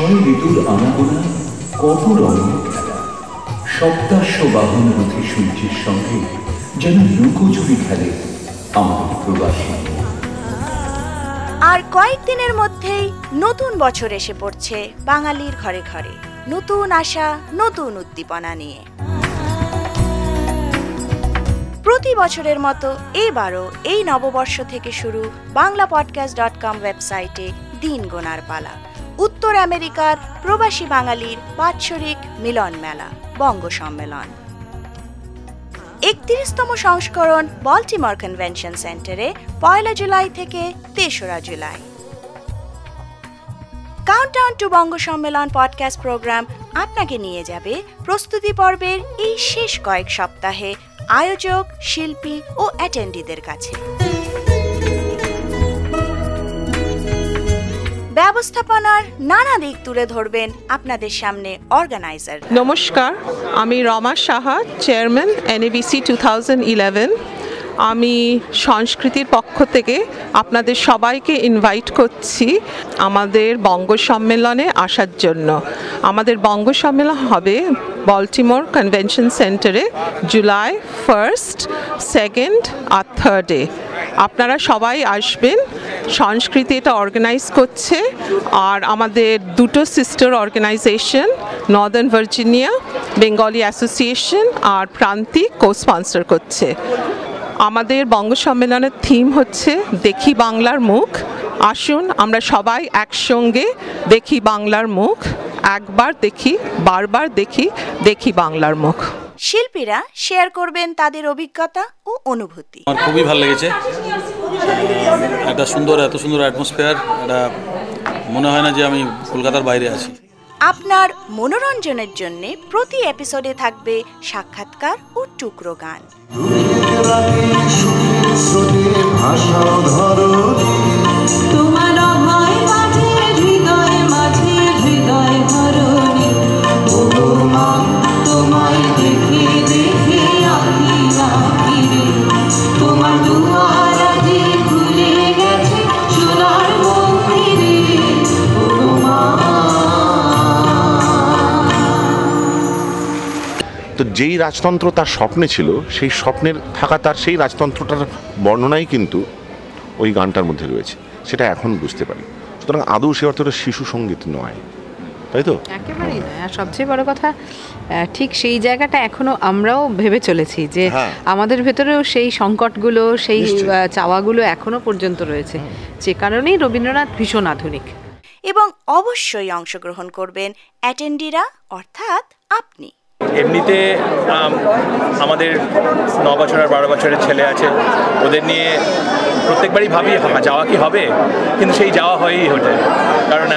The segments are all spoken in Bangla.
শবে ঋতুর আনাগোনা কত খেলা বাহন রথে সূর্যের সঙ্গে যেন লুকোচুরি খেলে আমাদের প্রবাসী। আর কয়েকদিনের মধ্যেই নতুন বছর এসে পড়ছে বাঙালির ঘরে ঘরে। নতুন আশা, নতুন উদ্দীপনা নিয়ে। প্রতি বছরের মতো এবারও এই নববর্ষ থেকে শুরু বাংলা পডকাস্ট ডট কম ওয়েবসাইটে দিন গোনার পালা। উত্তর আমেরিকার প্রবাসী বাঙালির বাৎসরিক মিলন মেলা, বঙ্গ সম্মেলন। একত্রিশতম সংস্করণ বল্টিমর কনভেনশন সেন্টারে, পয়লা জুলাই থেকে তেসরা জুলাই। কাউন্টডাউন টু বঙ্গ সম্মেলন পডকাস্ট প্রোগ্রাম আপনাকে নিয়ে যাবে প্রস্তুতি পর্বের এই শেষ কয়েক সপ্তাহে আয়োজক, শিল্পী ও অ্যাটেন্ডিদের কাছে। ব্যবস্থাপনার নানা দিক তুলে ধরবেন আপনাদের সামনে অর্গানাইজার। নমস্কার, আমি Rama Saha, chairman NABC two eleven আমি সংস্কৃতির পক্ষ থেকে আপনাদের সবাইকে ইনভাইট করছি আমাদের বঙ্গ সম্মেলনে আসার জন্য। আমাদের বঙ্গ সম্মেলন হবে বল্টিমোর কনভেনশন সেন্টারে জুলাই ফার্স্ট সেকেন্ড আর থার্ডে আপনারা সবাই আসবেন সংস্কৃতি এটা অর্গানাইজ করছে আর আমাদের দুটো sister organization northern Virginia Bengali association আর প্রান্তিক কো স্পন্সর করছে। আমাদের বঙ্গ সম্মেলনের থিম হচ্ছে দেখি বাংলার মুখ। আসুন আমরা সবাই একসঙ্গে দেখি বাংলার মুখ। একবার দেখি বারবার দেখি দেখি বাংলার মুখ। শিল্পীরা শেয়ার করবেন তাদের অভিজ্ঞতা ও অনুভূতি। আমার খুবই ভালো লেগেছে। একটা সুন্দর এত সুন্দর অ্যাটমসফিয়ার এটা মনে হয় না যে আমি কলকাতার বাইরে আছি। আপনার মনোরঞ্জনের জন্য প্রতি এপিসোডে থাকবে সাক্ষাৎকার ও টুকরো গান। তো যেই রাজতন্ত্র তার স্বপ্নে ছিল সেই স্বপ্নের থাকা তার সেই রাজতন্ত্রটার বর্ণনাই কিন্তু ওই গানটার মধ্যে রয়েছে। সেটা এখন বুঝতে পারি। সুতরাং আদৌ সে অর্থটা শিশু সংগীত নয়। তাই তো? একেবারেই নয়। আর সবচেয়ে বড় কথা ঠিক সেই জায়গাটা এখনও আমরাও ভেবে চলেছি যে হ্যাঁ। আমাদের ভেতরেও সেই সংকটগুলো সেই চাওয়াগুলো এখনও পর্যন্ত রয়েছে। যে কারণেই রবীন্দ্রনাথ ভীষণ আধুনিক। এবং অবশ্যই অংশগ্রহণ করবেন অ্যাটেন্ডিরা অর্থাৎ আপনি। এমনিতে আমাদের ন বছর আর বারো বছরের ছেলে আছে ওদের নিয়ে প্রত্যেকবারই ভাবি যাওয়া কি হবে? কিন্তু সেই যাওয়া হয়ই ওঠে। কারণ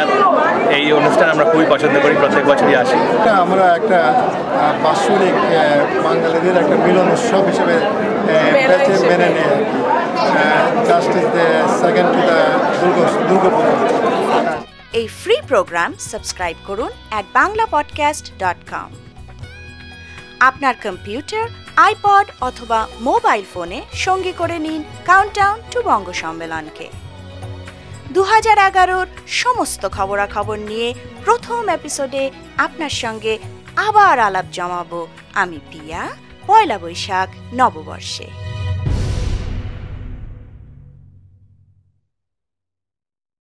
এই অনুষ্ঠান আমরা খুবই পছন্দ করি প্রত্যেক বছরই আসি। আমরা একটা বাৎসরিক বাঙালিদের একটা মিলন উৎসব হিসেবে মেনে নিয়ে just is the second to the Durga Durgapuja. এই ফ্রি প্রোগ্রাম সাবস্ক্রাইব করুন at Bangla podcast dot com আপনার কম্পিউটার আইপড অথবা মোবাইল ফোনে সঙ্গী করে নিন কাউন্টডাউন টু বঙ্গ সম্মেলনকে। দু হাজার এগারোর সমস্ত খবরাখবর নিয়ে প্রথম এপিসোডে আপনার সঙ্গে আবার আলাপ জমাবো আমি পিয়া পয়লা বৈশাখ, নববর্ষে।